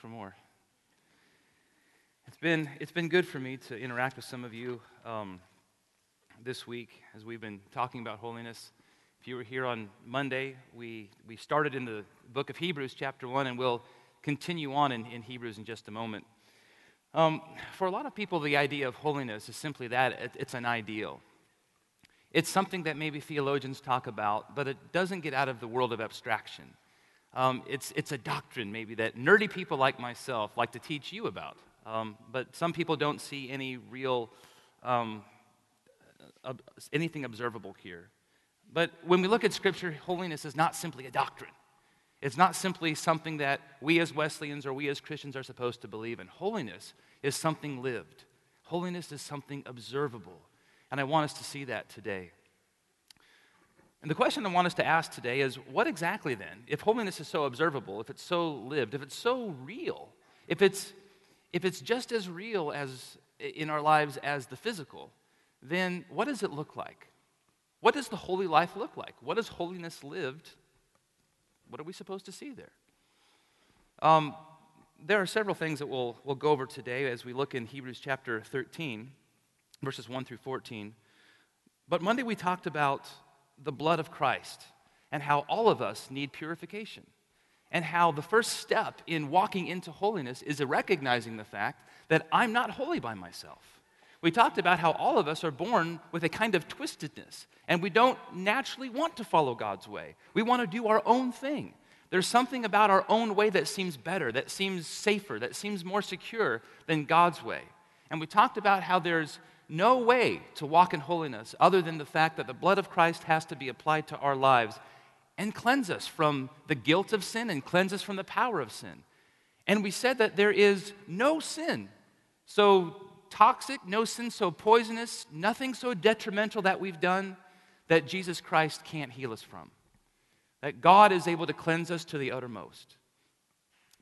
for more. It's been, it's been good for me to interact with some of you um, this week as we've been talking about holiness. If you were here on Monday, we, we started in the book of Hebrews, chapter 1, and we'll continue on in, in Hebrews in just a moment. Um, for a lot of people, the idea of holiness is simply that it, it's an ideal. It's something that maybe theologians talk about, but it doesn't get out of the world of abstraction. Um, it's, it's a doctrine, maybe, that nerdy people like myself like to teach you about. Um, but some people don't see any real, um, ob- anything observable here. But when we look at Scripture, holiness is not simply a doctrine. It's not simply something that we as Wesleyans or we as Christians are supposed to believe in. Holiness is something lived, holiness is something observable. And I want us to see that today. And the question I want us to ask today is what exactly then, if holiness is so observable, if it's so lived, if it's so real, if it's, if it's just as real as in our lives as the physical, then what does it look like? What does the holy life look like? What does holiness lived? What are we supposed to see there? Um, there are several things that we'll, we'll go over today as we look in Hebrews chapter 13 verses 1 through 14. But Monday we talked about the blood of Christ and how all of us need purification. And how the first step in walking into holiness is recognizing the fact that I'm not holy by myself. We talked about how all of us are born with a kind of twistedness, and we don't naturally want to follow God's way. We want to do our own thing. There's something about our own way that seems better, that seems safer, that seems more secure than God's way. And we talked about how there's no way to walk in holiness other than the fact that the blood of Christ has to be applied to our lives and cleanse us from the guilt of sin and cleanse us from the power of sin. And we said that there is no sin so toxic, no sin so poisonous, nothing so detrimental that we've done that Jesus Christ can't heal us from. That God is able to cleanse us to the uttermost.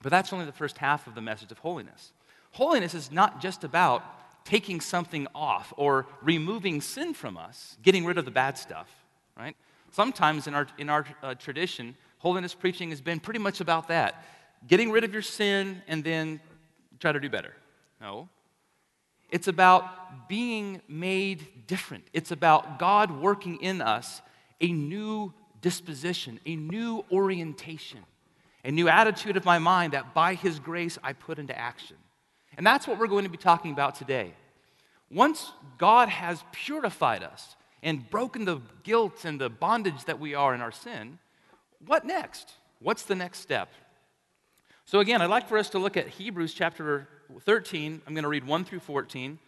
But that's only the first half of the message of holiness. Holiness is not just about taking something off or removing sin from us, getting rid of the bad stuff, right? Sometimes in our, in our uh, tradition, holiness preaching has been pretty much about that getting rid of your sin and then try to do better. No. It's about being made different. It's about God working in us a new disposition, a new orientation, a new attitude of my mind that by His grace I put into action. And that's what we're going to be talking about today. Once God has purified us and broken the guilt and the bondage that we are in our sin, what next? What's the next step? So, again, I'd like for us to look at Hebrews chapter 13. I'm going to read 1 through 14.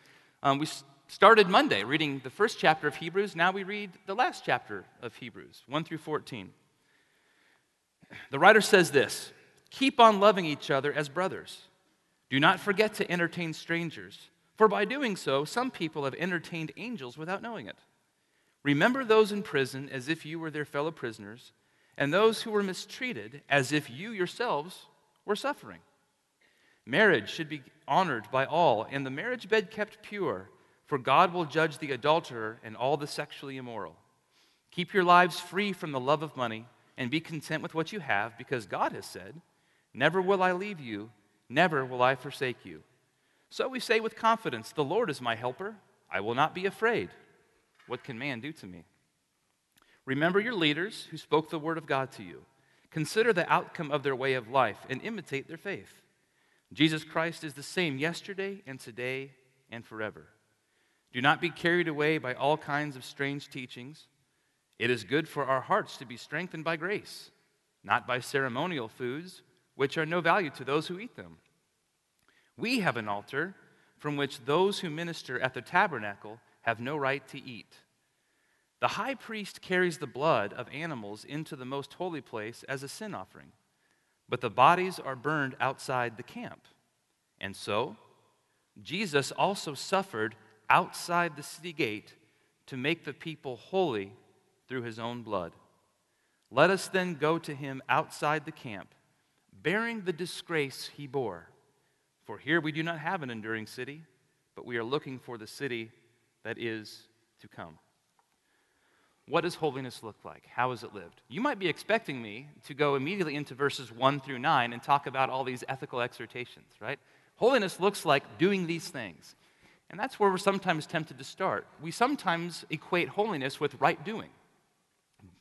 Um, we started Monday reading the first chapter of Hebrews. Now we read the last chapter of Hebrews, 1 through 14. The writer says this Keep on loving each other as brothers. Do not forget to entertain strangers, for by doing so, some people have entertained angels without knowing it. Remember those in prison as if you were their fellow prisoners, and those who were mistreated as if you yourselves were suffering. Marriage should be honored by all, and the marriage bed kept pure, for God will judge the adulterer and all the sexually immoral. Keep your lives free from the love of money, and be content with what you have, because God has said, Never will I leave you Never will I forsake you. So we say with confidence, The Lord is my helper. I will not be afraid. What can man do to me? Remember your leaders who spoke the word of God to you. Consider the outcome of their way of life and imitate their faith. Jesus Christ is the same yesterday and today and forever. Do not be carried away by all kinds of strange teachings. It is good for our hearts to be strengthened by grace, not by ceremonial foods which are no value to those who eat them. We have an altar from which those who minister at the tabernacle have no right to eat. The high priest carries the blood of animals into the most holy place as a sin offering, but the bodies are burned outside the camp. And so, Jesus also suffered outside the city gate to make the people holy through his own blood. Let us then go to him outside the camp bearing the disgrace he bore. For here we do not have an enduring city, but we are looking for the city that is to come. What does holiness look like? How is it lived? You might be expecting me to go immediately into verses 1 through 9 and talk about all these ethical exhortations, right? Holiness looks like doing these things. And that's where we're sometimes tempted to start. We sometimes equate holiness with right doing,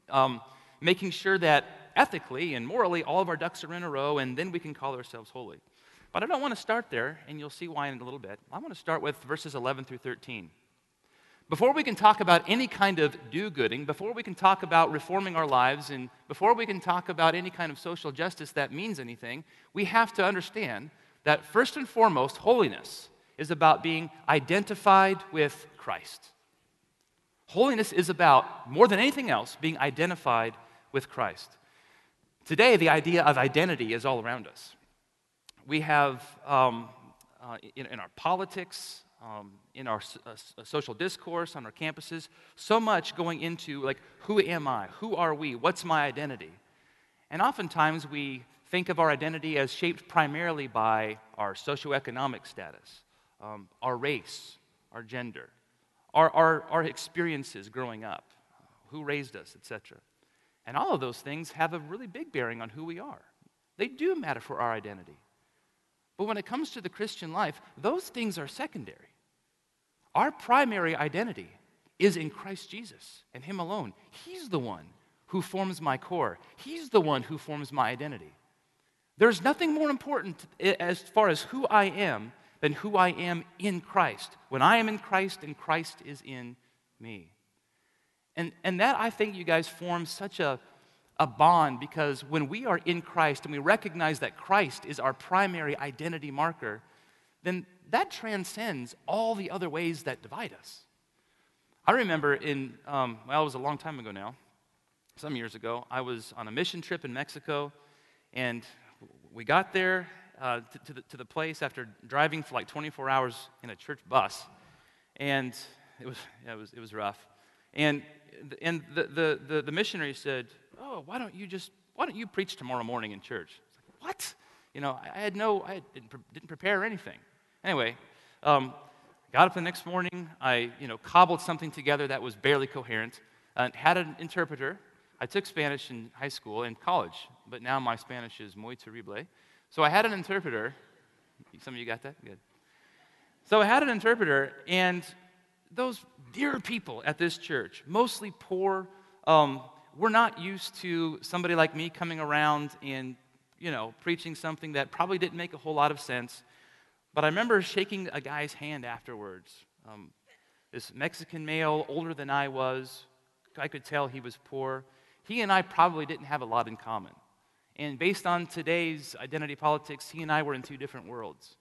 um, making sure that ethically and morally all of our ducks are in a row, and then we can call ourselves holy. But I don't want to start there, and you'll see why in a little bit. I want to start with verses 11 through 13. Before we can talk about any kind of do gooding, before we can talk about reforming our lives, and before we can talk about any kind of social justice that means anything, we have to understand that first and foremost, holiness is about being identified with Christ. Holiness is about, more than anything else, being identified with Christ. Today, the idea of identity is all around us. We have, um, uh, in, in, our politics, um, in our uh, uh, social discourse, on our campuses, so much going into, like, who am I? Who are we? What's my identity? And oftentimes we think of our identity as shaped primarily by our socioeconomic status, um, our race, our gender, our, our, our experiences growing up, who raised us, etc. And all of those things have a really big bearing on who we are. They do matter for our identity. But when it comes to the Christian life, those things are secondary. Our primary identity is in Christ Jesus and Him alone. He's the one who forms my core, He's the one who forms my identity. There's nothing more important as far as who I am than who I am in Christ. When I am in Christ and Christ is in me. And, and that, I think, you guys, form such a, a bond because when we are in Christ and we recognize that Christ is our primary identity marker, then that transcends all the other ways that divide us. I remember in, um, well, it was a long time ago now, some years ago, I was on a mission trip in Mexico, and we got there uh, to, to, the, to the place after driving for like 24 hours in a church bus, and it was, yeah, it was, it was rough. And, and the, the, the, the missionary said, Oh, why don't you just, why don't you preach tomorrow morning in church? Like, what? You know, I had no, I didn't, didn't prepare anything. Anyway, um, got up the next morning. I, you know, cobbled something together that was barely coherent. and had an interpreter. I took Spanish in high school and college, but now my Spanish is muy terrible. So I had an interpreter. Some of you got that? Good. So I had an interpreter, and those dear people at this church, mostly poor, um, we're not used to somebody like me coming around and, you know, preaching something that probably didn't make a whole lot of sense. But I remember shaking a guy's hand afterwards. Um, this Mexican male, older than I was, I could tell he was poor. He and I probably didn't have a lot in common. And based on today's identity politics, he and I were in two different worlds.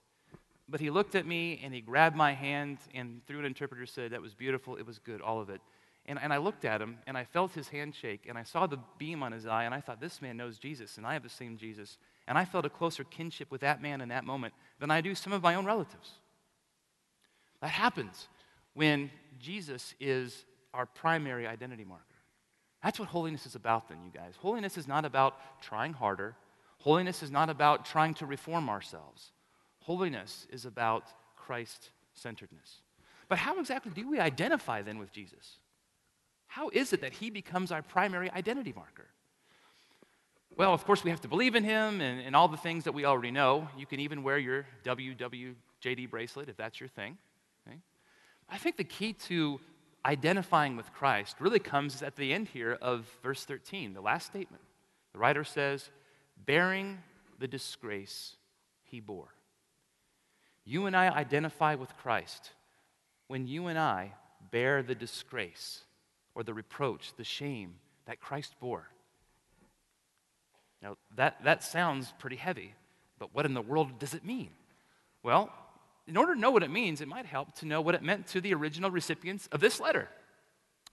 But he looked at me and he grabbed my hand and through an interpreter said, That was beautiful, it was good, all of it. And, and I looked at him and I felt his handshake and I saw the beam on his eye and I thought, This man knows Jesus and I have the same Jesus. And I felt a closer kinship with that man in that moment than I do some of my own relatives. That happens when Jesus is our primary identity marker. That's what holiness is about, then, you guys. Holiness is not about trying harder, holiness is not about trying to reform ourselves. Holiness is about Christ centeredness. But how exactly do we identify then with Jesus? How is it that he becomes our primary identity marker? Well, of course, we have to believe in him and, and all the things that we already know. You can even wear your WWJD bracelet if that's your thing. Okay? I think the key to identifying with Christ really comes at the end here of verse 13, the last statement. The writer says, bearing the disgrace he bore. You and I identify with Christ when you and I bear the disgrace or the reproach, the shame that Christ bore. Now, that, that sounds pretty heavy, but what in the world does it mean? Well, in order to know what it means, it might help to know what it meant to the original recipients of this letter.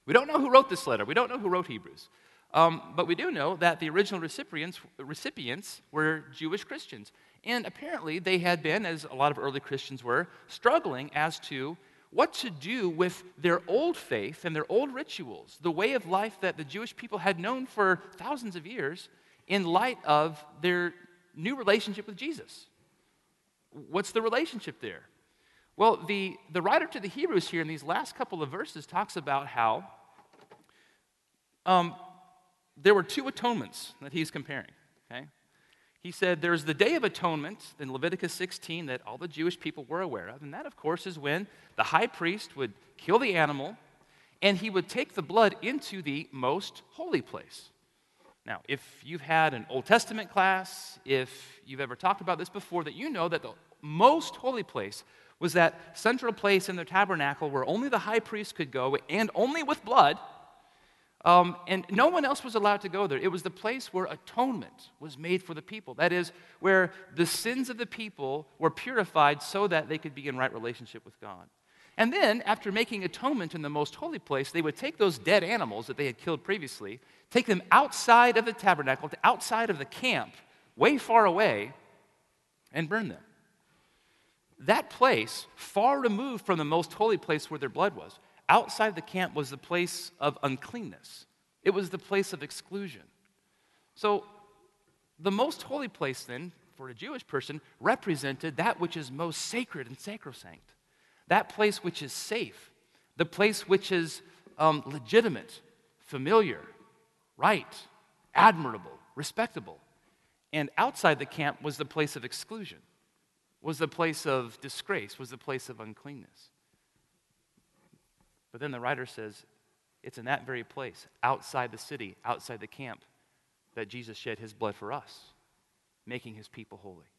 We don't know who wrote this letter, we don't know who wrote Hebrews. Um, but we do know that the original recipients, recipients were Jewish Christians. And apparently, they had been, as a lot of early Christians were, struggling as to what to do with their old faith and their old rituals, the way of life that the Jewish people had known for thousands of years, in light of their new relationship with Jesus. What's the relationship there? Well, the, the writer to the Hebrews here in these last couple of verses talks about how um, there were two atonements that he's comparing. Okay? He said there's the Day of Atonement in Leviticus 16 that all the Jewish people were aware of. And that, of course, is when the high priest would kill the animal and he would take the blood into the most holy place. Now, if you've had an Old Testament class, if you've ever talked about this before, that you know that the most holy place was that central place in the tabernacle where only the high priest could go and only with blood um, and no one else was allowed to go there. It was the place where atonement was made for the people. That is, where the sins of the people were purified so that they could be in right relationship with God. And then, after making atonement in the most holy place, they would take those dead animals that they had killed previously, take them outside of the tabernacle, outside of the camp, way far away, and burn them. That place, far removed from the most holy place where their blood was, outside the camp was the place of uncleanness, it was the place of exclusion. So, the most holy place, then, for a Jewish person, represented that which is most sacred and sacrosanct, that place which is safe, the place which is um, legitimate, familiar, right, admirable, respectable. And outside the camp was the place of exclusion, was the place of disgrace, was the place of uncleanness. But then the writer says, it's in that very place, outside the city, outside the camp, that Jesus shed his blood for us, making his people holy.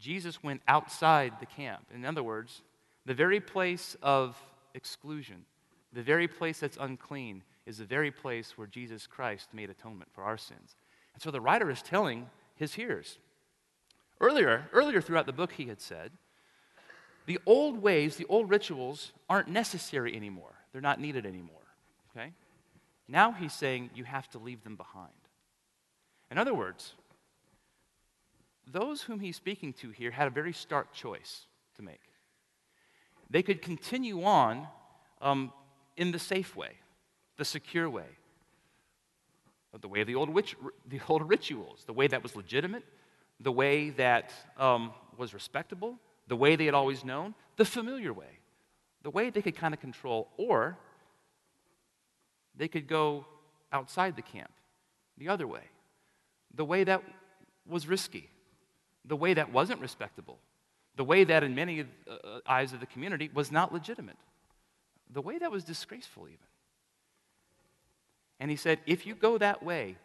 Jesus went outside the camp. In other words, the very place of exclusion, the very place that's unclean, is the very place where Jesus Christ made atonement for our sins. And so the writer is telling his hearers. Earlier, earlier throughout the book, he had said the old ways, the old rituals aren't necessary anymore. They're not needed anymore. Okay? Now he's saying you have to leave them behind. In other words, those whom he's speaking to here had a very stark choice to make. They could continue on um, in the safe way, the secure way, the way of the old, witch, the old rituals, the way that was legitimate, the way that um, was respectable, the way they had always known, the familiar way, the way they could kind of control, or they could go outside the camp, the other way, the way that was risky, the way that wasn't respectable, the way that, in many uh, eyes of the community, was not legitimate, the way that was disgraceful, even. And he said, if you go that way,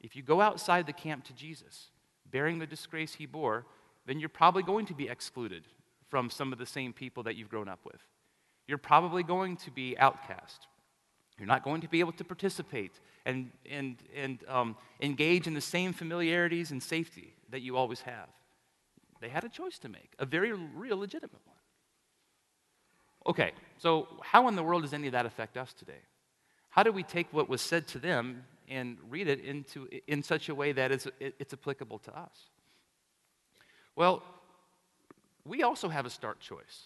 if you go outside the camp to Jesus, bearing the disgrace he bore, then you're probably going to be excluded from some of the same people that you've grown up with. You're probably going to be outcast. You're not going to be able to participate and, and, and um, engage in the same familiarities and safety that you always have. They had a choice to make, a very real, legitimate one. Okay, so how in the world does any of that affect us today? How do we take what was said to them and read it into, in such a way that it's, it's applicable to us? Well, we also have a stark choice.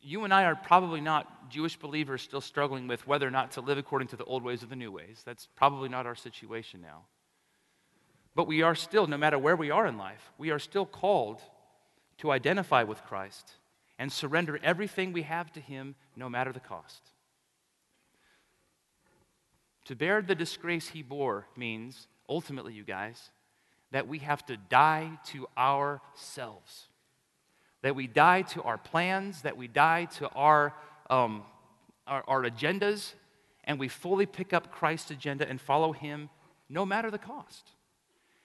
You and I are probably not Jewish believers still struggling with whether or not to live according to the old ways or the new ways. That's probably not our situation now. But we are still, no matter where we are in life, we are still called to identify with Christ and surrender everything we have to Him, no matter the cost. To bear the disgrace He bore means, ultimately, you guys, that we have to die to ourselves, that we die to our plans, that we die to our, um, our, our agendas, and we fully pick up Christ's agenda and follow Him no matter the cost.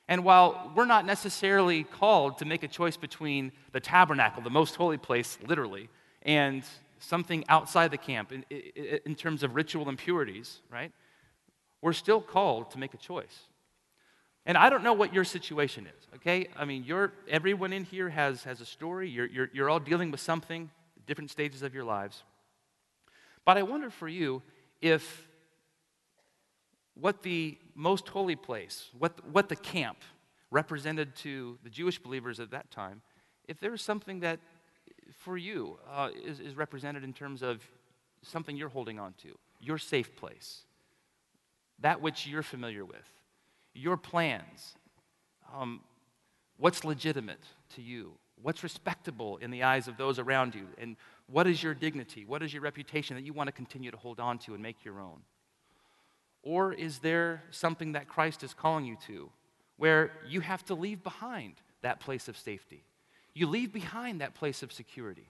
And while we're not necessarily called to make a choice between the tabernacle, the most holy place, literally, and something outside the camp in, in, in terms of ritual impurities, right? We're still called to make a choice. And I don't know what your situation is, okay? I mean, you're, everyone in here has, has a story. You're, you're, you're all dealing with something, different stages of your lives. But I wonder for you if what the most holy place, what, what the camp represented to the Jewish believers at that time, if there's something that for you uh, is, is represented in terms of something you're holding on to, your safe place, that which you're familiar with your plans, um, what's legitimate to you, What's respectable in the eyes of those around you? And what is your dignity? What is your reputation that you want to continue to hold on to and make your own? Or is there something that Christ is calling you to where you have to leave behind that place of safety? You leave behind that place of security.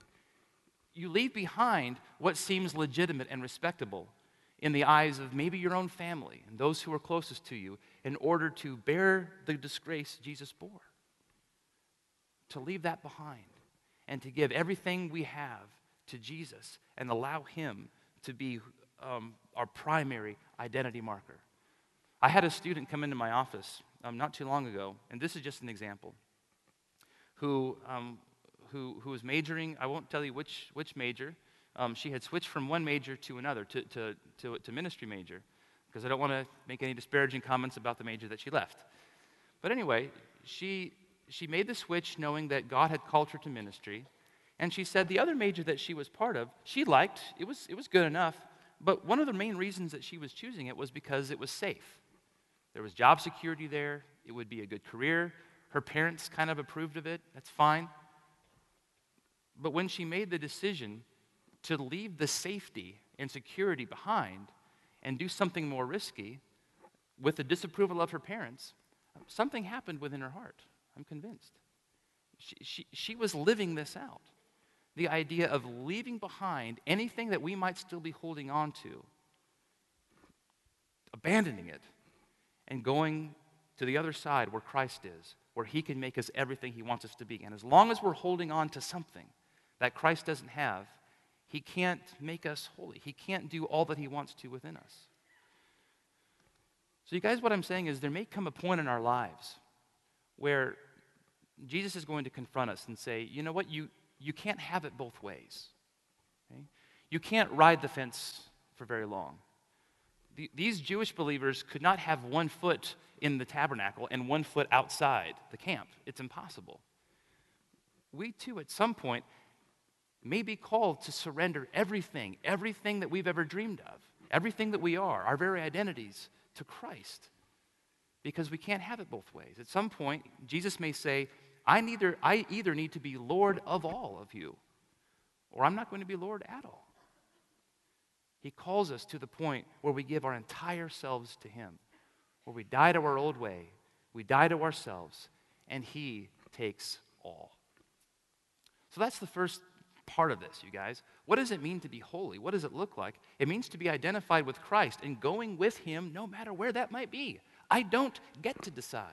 You leave behind what seems legitimate and respectable in the eyes of maybe your own family and those who are closest to you in order to bear the disgrace Jesus bore. To leave that behind and to give everything we have to Jesus and allow Him to be um, our primary identity marker. I had a student come into my office um, not too long ago, and this is just an example, who, um, who, who was majoring, I won't tell you which, which major. Um, she had switched from one major to another, to, to, to, to ministry major, because I don't want to make any disparaging comments about the major that she left. But anyway, she, she made the switch knowing that God had called her to ministry. And she said the other major that she was part of, she liked, it was, it was good enough, but one of the main reasons that she was choosing it was because it was safe. There was job security there, it would be a good career. Her parents kind of approved of it, that's fine. But when she made the decision to leave the safety and security behind and do something more risky with the disapproval of her parents, something happened within her heart. I'm convinced. She, she, she was living this out the idea of leaving behind anything that we might still be holding on to, abandoning it, and going to the other side where Christ is, where He can make us everything He wants us to be. And as long as we're holding on to something that Christ doesn't have, He can't make us holy. He can't do all that He wants to within us. So, you guys, what I'm saying is there may come a point in our lives where Jesus is going to confront us and say, you know what, you, you can't have it both ways. Okay? You can't ride the fence for very long. The, these Jewish believers could not have one foot in the tabernacle and one foot outside the camp. It's impossible. We too, at some point, may be called to surrender everything, everything that we've ever dreamed of, everything that we are, our very identities, to Christ. Because we can't have it both ways. At some point, Jesus may say, I, neither, I either need to be Lord of all of you, or I'm not going to be Lord at all. He calls us to the point where we give our entire selves to Him, where we die to our old way, we die to ourselves, and He takes all. So that's the first part of this, you guys. What does it mean to be holy? What does it look like? It means to be identified with Christ and going with Him no matter where that might be. I don't get to decide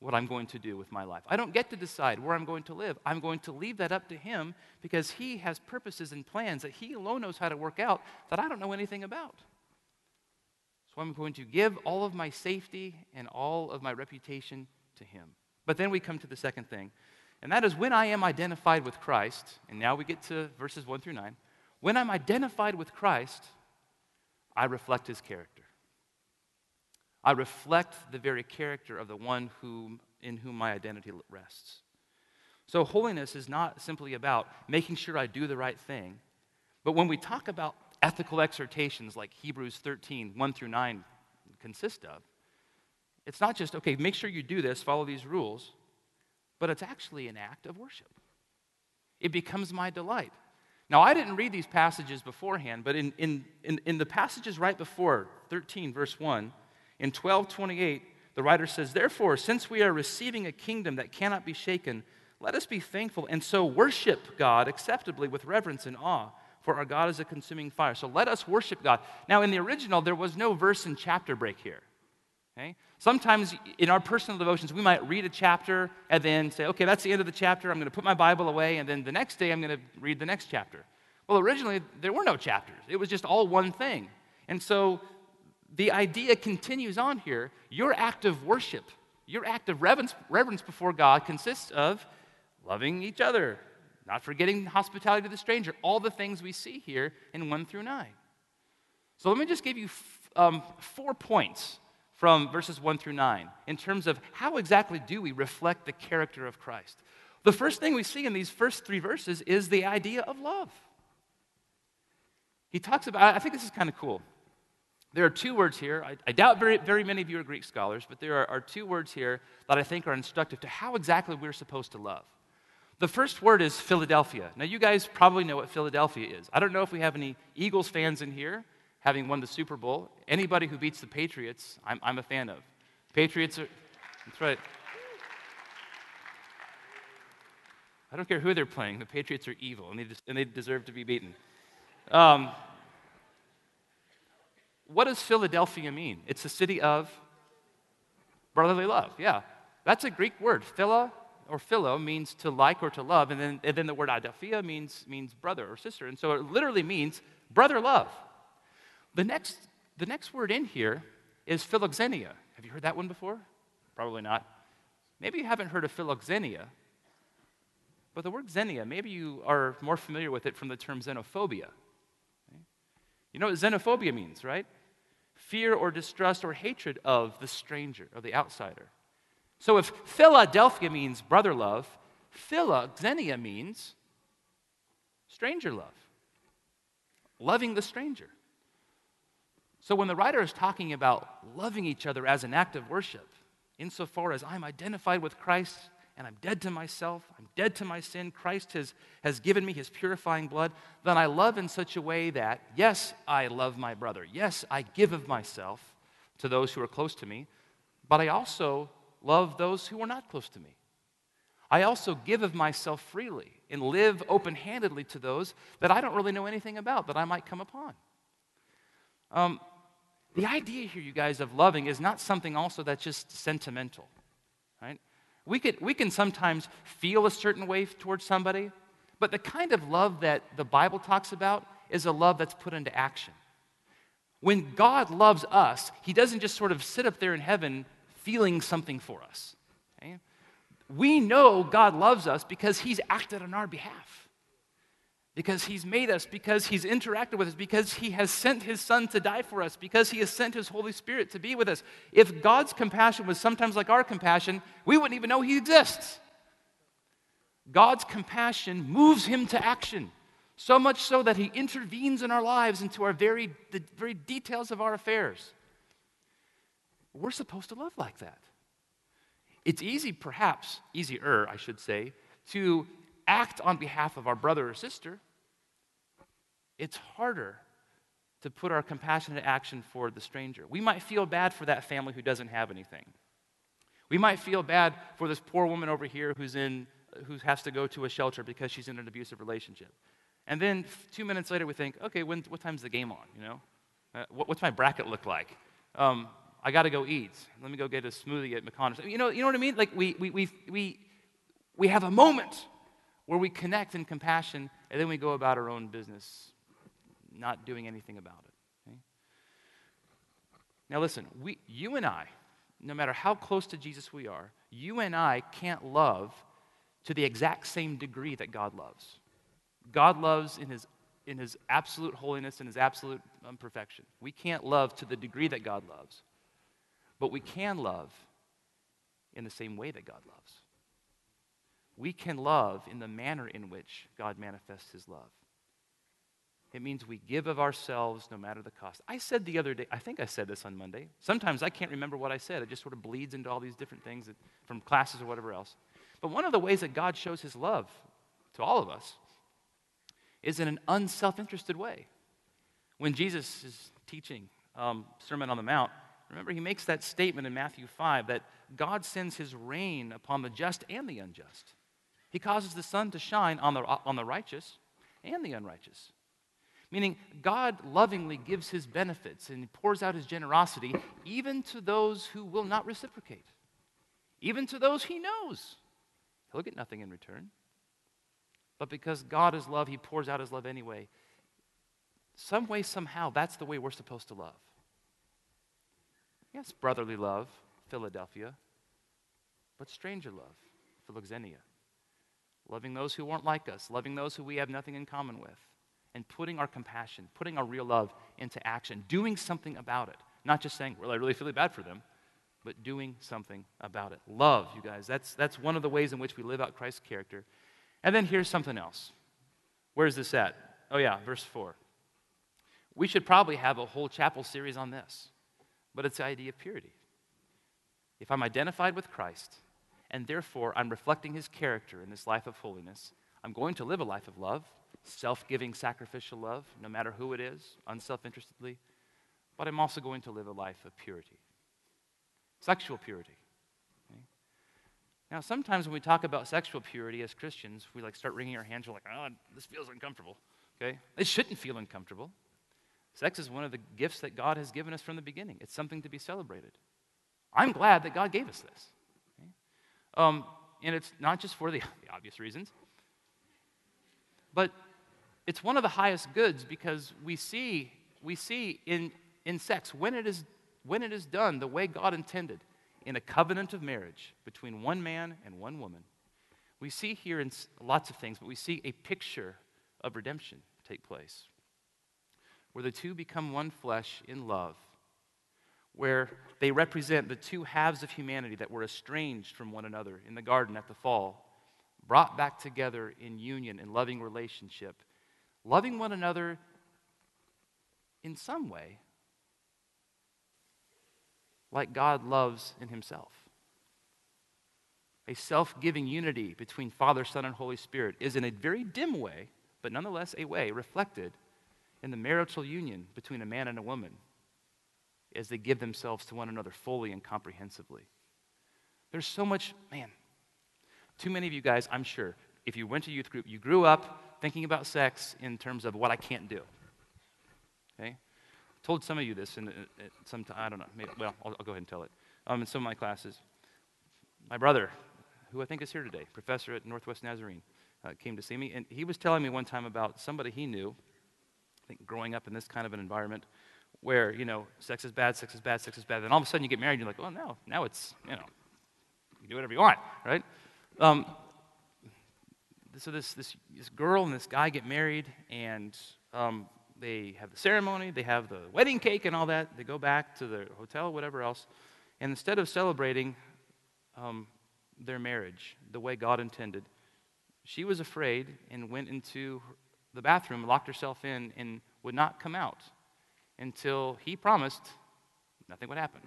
what I'm going to do with my life. I don't get to decide where I'm going to live. I'm going to leave that up to Him because He has purposes and plans that He alone knows how to work out that I don't know anything about. So I'm going to give all of my safety and all of my reputation to Him. But then we come to the second thing, and that is when I am identified with Christ, and now we get to verses 1 through 9. When I'm identified with Christ, I reflect His character. I reflect the very character of the one whom, in whom my identity rests. So, holiness is not simply about making sure I do the right thing, but when we talk about ethical exhortations like Hebrews 13, 1 through 9 consist of, it's not just, okay, make sure you do this, follow these rules, but it's actually an act of worship. It becomes my delight. Now, I didn't read these passages beforehand, but in, in, in, in the passages right before 13, verse 1, in 1228, the writer says, Therefore, since we are receiving a kingdom that cannot be shaken, let us be thankful and so worship God acceptably with reverence and awe, for our God is a consuming fire. So let us worship God. Now, in the original, there was no verse and chapter break here. Okay? Sometimes in our personal devotions, we might read a chapter and then say, okay, that's the end of the chapter. I'm going to put my Bible away, and then the next day I'm going to read the next chapter. Well, originally, there were no chapters, it was just all one thing. And so the idea continues on here. Your act of worship, your act of reverence, reverence before God consists of loving each other, not forgetting hospitality to the stranger, all the things we see here in 1 through 9. So let me just give you f- um, four points from verses 1 through 9 in terms of how exactly do we reflect the character of Christ. The first thing we see in these first three verses is the idea of love. He talks about, I think this is kind of cool. There are two words here. I, I doubt very, very many of you are Greek scholars, but there are, are two words here that I think are instructive to how exactly we're supposed to love. The first word is Philadelphia. Now, you guys probably know what Philadelphia is. I don't know if we have any Eagles fans in here, having won the Super Bowl. Anybody who beats the Patriots, I'm, I'm a fan of. Patriots are, that's right. I don't care who they're playing, the Patriots are evil and they, just, and they deserve to be beaten. Um, what does Philadelphia mean? It's a city of brotherly love. Yeah, that's a Greek word. Phila or philo means to like or to love, and then, and then the word adelphia means, means brother or sister. And so it literally means brother love. The next, the next word in here is philoxenia. Have you heard that one before? Probably not. Maybe you haven't heard of philoxenia, but the word xenia, maybe you are more familiar with it from the term xenophobia. You know what xenophobia means, right? Fear or distrust or hatred of the stranger or the outsider. So if Philadelphia means brother love, philoxenia means stranger love, loving the stranger. So when the writer is talking about loving each other as an act of worship, insofar as I'm identified with Christ and I'm dead to myself, I'm dead to my sin, Christ has, has given me his purifying blood, then I love in such a way that, yes, I love my brother. Yes, I give of myself to those who are close to me, but I also love those who are not close to me. I also give of myself freely and live open handedly to those that I don't really know anything about that I might come upon. Um, the idea here, you guys, of loving is not something also that's just sentimental, right? We, could, we can sometimes feel a certain way towards somebody, but the kind of love that the Bible talks about is a love that's put into action. When God loves us, He doesn't just sort of sit up there in heaven feeling something for us. Okay? We know God loves us because He's acted on our behalf, because He's made us, because He's interacted with us, because He has sent His Son to die for us, because He has sent His Holy Spirit to be with us. If God's compassion was sometimes like our compassion, we wouldn't even know He exists. God's compassion moves Him to action. So much so that he intervenes in our lives into our very, the very details of our affairs. We're supposed to love like that. It's easy, perhaps, easier, I should say, to act on behalf of our brother or sister. It's harder to put our compassion into action for the stranger. We might feel bad for that family who doesn't have anything. We might feel bad for this poor woman over here who's in, who has to go to a shelter because she's in an abusive relationship. And then two minutes later, we think, okay, when, what time's the game on? You know, uh, what, what's my bracket look like? Um, I got to go eat. Let me go get a smoothie at McConnell's. You know, you know what I mean? Like we, we, we, we, we have a moment where we connect in compassion, and then we go about our own business, not doing anything about it. Okay? Now, listen, we, you and I, no matter how close to Jesus we are, you and I can't love to the exact same degree that God loves. God loves in his, in his absolute holiness and his absolute um, perfection. We can't love to the degree that God loves. But we can love in the same way that God loves. We can love in the manner in which God manifests his love. It means we give of ourselves no matter the cost. I said the other day, I think I said this on Monday. Sometimes I can't remember what I said. It just sort of bleeds into all these different things that, from classes or whatever else. But one of the ways that God shows his love to all of us is in an unself interested way. When Jesus is teaching um, Sermon on the Mount, Remember, he makes that statement in Matthew 5 that God sends his rain upon the just and the unjust. He causes the sun to shine on the, on the righteous and the unrighteous. Meaning, God lovingly gives his benefits and pours out his generosity even to those who will not reciprocate, even to those he knows. He'll get nothing in return. But because God is love, he pours out his love anyway. Some way, somehow, that's the way we're supposed to love. Yes, brotherly love, Philadelphia, but stranger love, Philoxenia. Loving those who weren't like us, loving those who we have nothing in common with, and putting our compassion, putting our real love into action, doing something about it. Not just saying, well, I really feel bad for them, but doing something about it. Love, you guys, that's, that's one of the ways in which we live out Christ's character. And then here's something else. Where's this at? Oh, yeah, verse 4. We should probably have a whole chapel series on this but it's the idea of purity. If I'm identified with Christ and therefore I'm reflecting his character in this life of holiness. I'm going to live a life of love, self giving, sacrificial love, no matter who it is, unself interestedly, but I'm also going to live a life of purity, sexual purity. Now, sometimes when we talk about sexual purity as Christians, we like start wringing our hands. We're like, "Oh, this feels uncomfortable." Okay, it shouldn't feel uncomfortable. Sex is one of the gifts that God has given us from the beginning. It's something to be celebrated. I'm glad that God gave us this. Um, and it's not just for the, the obvious reasons, but it's one of the highest goods because we see, we see in, in sex, when it, is, when it is done the way God intended, in a covenant of marriage between one man and one woman, we see here in lots of things, but we see a picture of redemption take place where the two become one flesh in love, where they represent the two halves of humanity that were estranged from one another in the garden at the fall, brought back together in union and loving relationship, loving one another in some way like God loves in Himself. A self giving unity between Father, Son, and Holy Spirit is in a very dim way, but nonetheless a way reflected in the marital union between a man and a woman as they give themselves to one another fully and comprehensively. There's so much, man, too many of you guys, I'm sure, if you went to youth group, you grew up thinking about sex in terms of what I can't do. Okay? I told some of you this in, in, in some I don't know, maybe, well, I'll, I'll, go ahead and tell it. Um, in some of my classes, my brother, who I think is here today, professor at Northwest Nazarene, uh, came to see me, and he was telling me one time about somebody he knew, I think growing up in this kind of an environment, where, you know, sex is bad, sex is bad, sex is bad, then all of a sudden you get married, and you're like, well, no, now it's, you know, you do whatever you want, right? Um, so this, this, this girl and this guy get married, and um, they have the ceremony, they have the wedding cake and all that. They go back to the hotel, whatever else. And instead of celebrating um, their marriage the way God intended, she was afraid and went into the bathroom, locked herself in, and would not come out until he promised nothing would happen.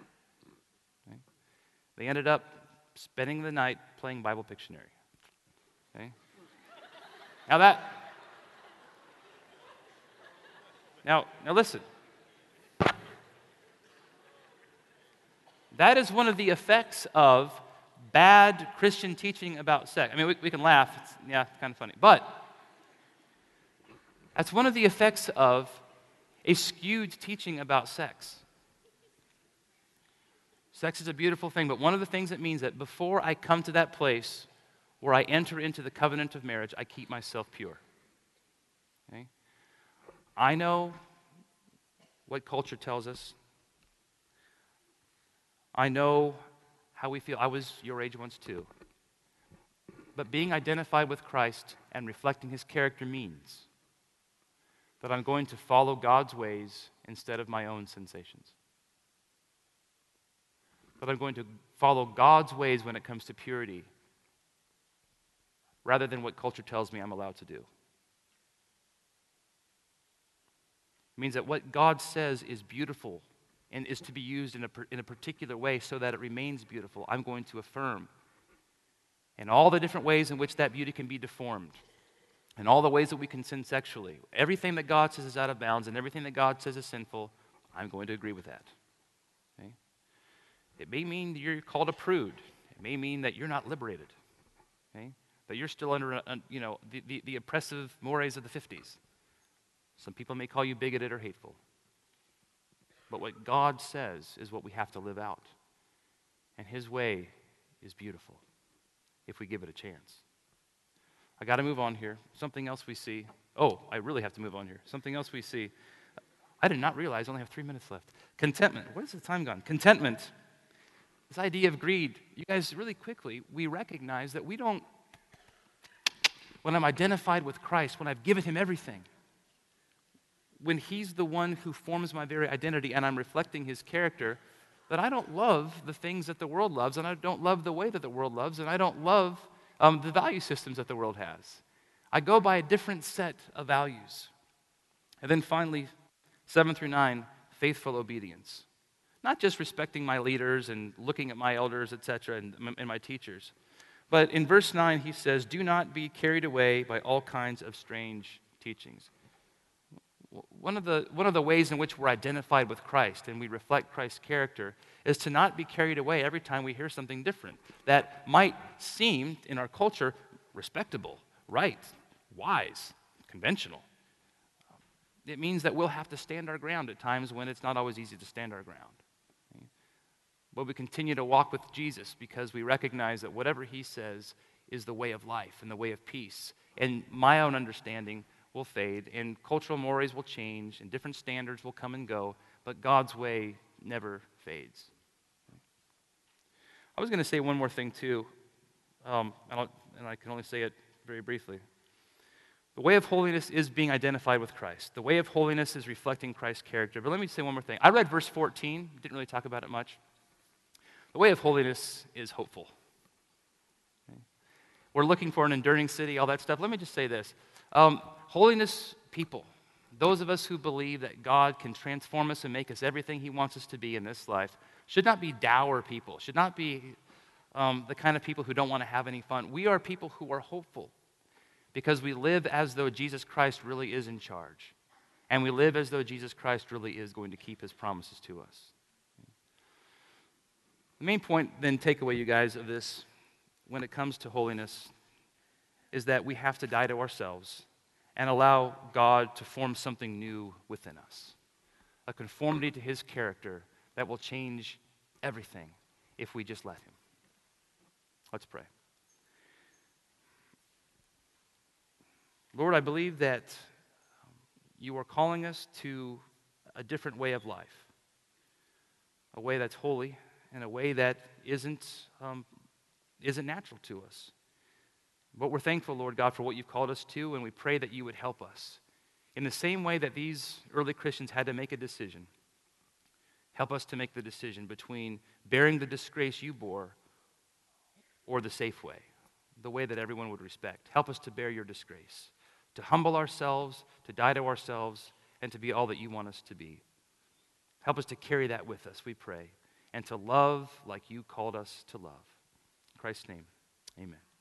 Okay? They ended up spending the night playing Bible Pictionary. Okay? Now that now, now listen. That is one of the effects of bad Christian teaching about sex. I mean, we, we can laugh. It's, yeah, kind of funny. But that's one of the effects of a skewed teaching about sex. Sex is a beautiful thing, but one of the things it means that before I come to that place where I enter into the covenant of marriage, I keep myself pure. Okay? I know what culture tells us. I know how we feel. I was your age once too. But being identified with Christ and reflecting his character means that I'm going to follow God's ways instead of my own sensations. That I'm going to follow God's ways when it comes to purity rather than what culture tells me I'm allowed to do. It means that what God says is beautiful and is to be used in a, in a particular way so that it remains beautiful. I'm going to affirm. And all the different ways in which that beauty can be deformed, and all the ways that we can sin sexually, everything that God says is out of bounds, and everything that God says is sinful, I'm going to agree with that. Okay? It may mean you're called a prude. It may mean that you're not liberated. Okay? That you're still under, uh, you know, the, the, the oppressive mores of the 50s. Some people may call you bigoted or hateful. But what God says is what we have to live out. And His way is beautiful if we give it a chance. I got to move on here. Something else we see. Oh, I really have to move on here. Something else we see. I did not realize I only have three minutes left. Contentment. What is the time gone? Contentment. This idea of greed. You guys, really quickly, we recognize that we don't, when I'm identified with Christ, when I've given Him everything, when He's the one who forms my very identity and I'm reflecting His character, that I don't love the things that the world loves, and I don't love the way that the world loves, and I don't love um, the value systems that the world has. I go by a different set of values. And then finally, seven through nine, faithful obedience. Not just respecting my leaders and looking at my elders, etc., and, and my teachers, But in verse 9, he says, Do not be carried away by all kinds of strange teachings. One of, the, one of the ways in which we're identified with Christ and we reflect Christ's character is to not be carried away every time we hear something different that might seem in our culture respectable, right, wise, conventional. It means that we'll have to stand our ground at times when it's not always easy to stand our ground. But we continue to walk with Jesus because we recognize that whatever he says is the way of life and the way of peace. And my own understanding will fade, and cultural mores will change, and different standards will come and go, but God's way never fades. I was going to say one more thing, too, um, and, and I can only say it very briefly. The way of holiness is being identified with Christ. The way of holiness is reflecting Christ's character. But let me say one more thing. I read verse 14, didn't really talk about it much. The way of holiness is hopeful. We're looking for an enduring city, all that stuff. Let me just say this um, holiness people, those of us who believe that God can transform us and make us everything He wants us to be in this life, should not be dour people, should not be um, the kind of people who don't want to have any fun. We are people who are hopeful because we live as though Jesus Christ really is in charge. And we live as though Jesus Christ really is going to keep his promises to us. The main point, then, takeaway, you guys, of this when it comes to holiness is that we have to die to ourselves and allow God to form something new within us a conformity to his character that will change everything if we just let him. Let's pray. Lord, I believe that you are calling us to a different way of life, a way that's holy, and a way that isn't, um, isn't natural to us. But we're thankful, Lord God, for what you've called us to, and we pray that you would help us. In the same way that these early Christians had to make a decision, help us to make the decision between bearing the disgrace you bore or the safe way, the way that everyone would respect. Help us to bear your disgrace to humble ourselves, to die to ourselves, and to be all that you want us to be. Help us to carry that with us, we pray, and to love like you called us to love. In Christ's name, amen.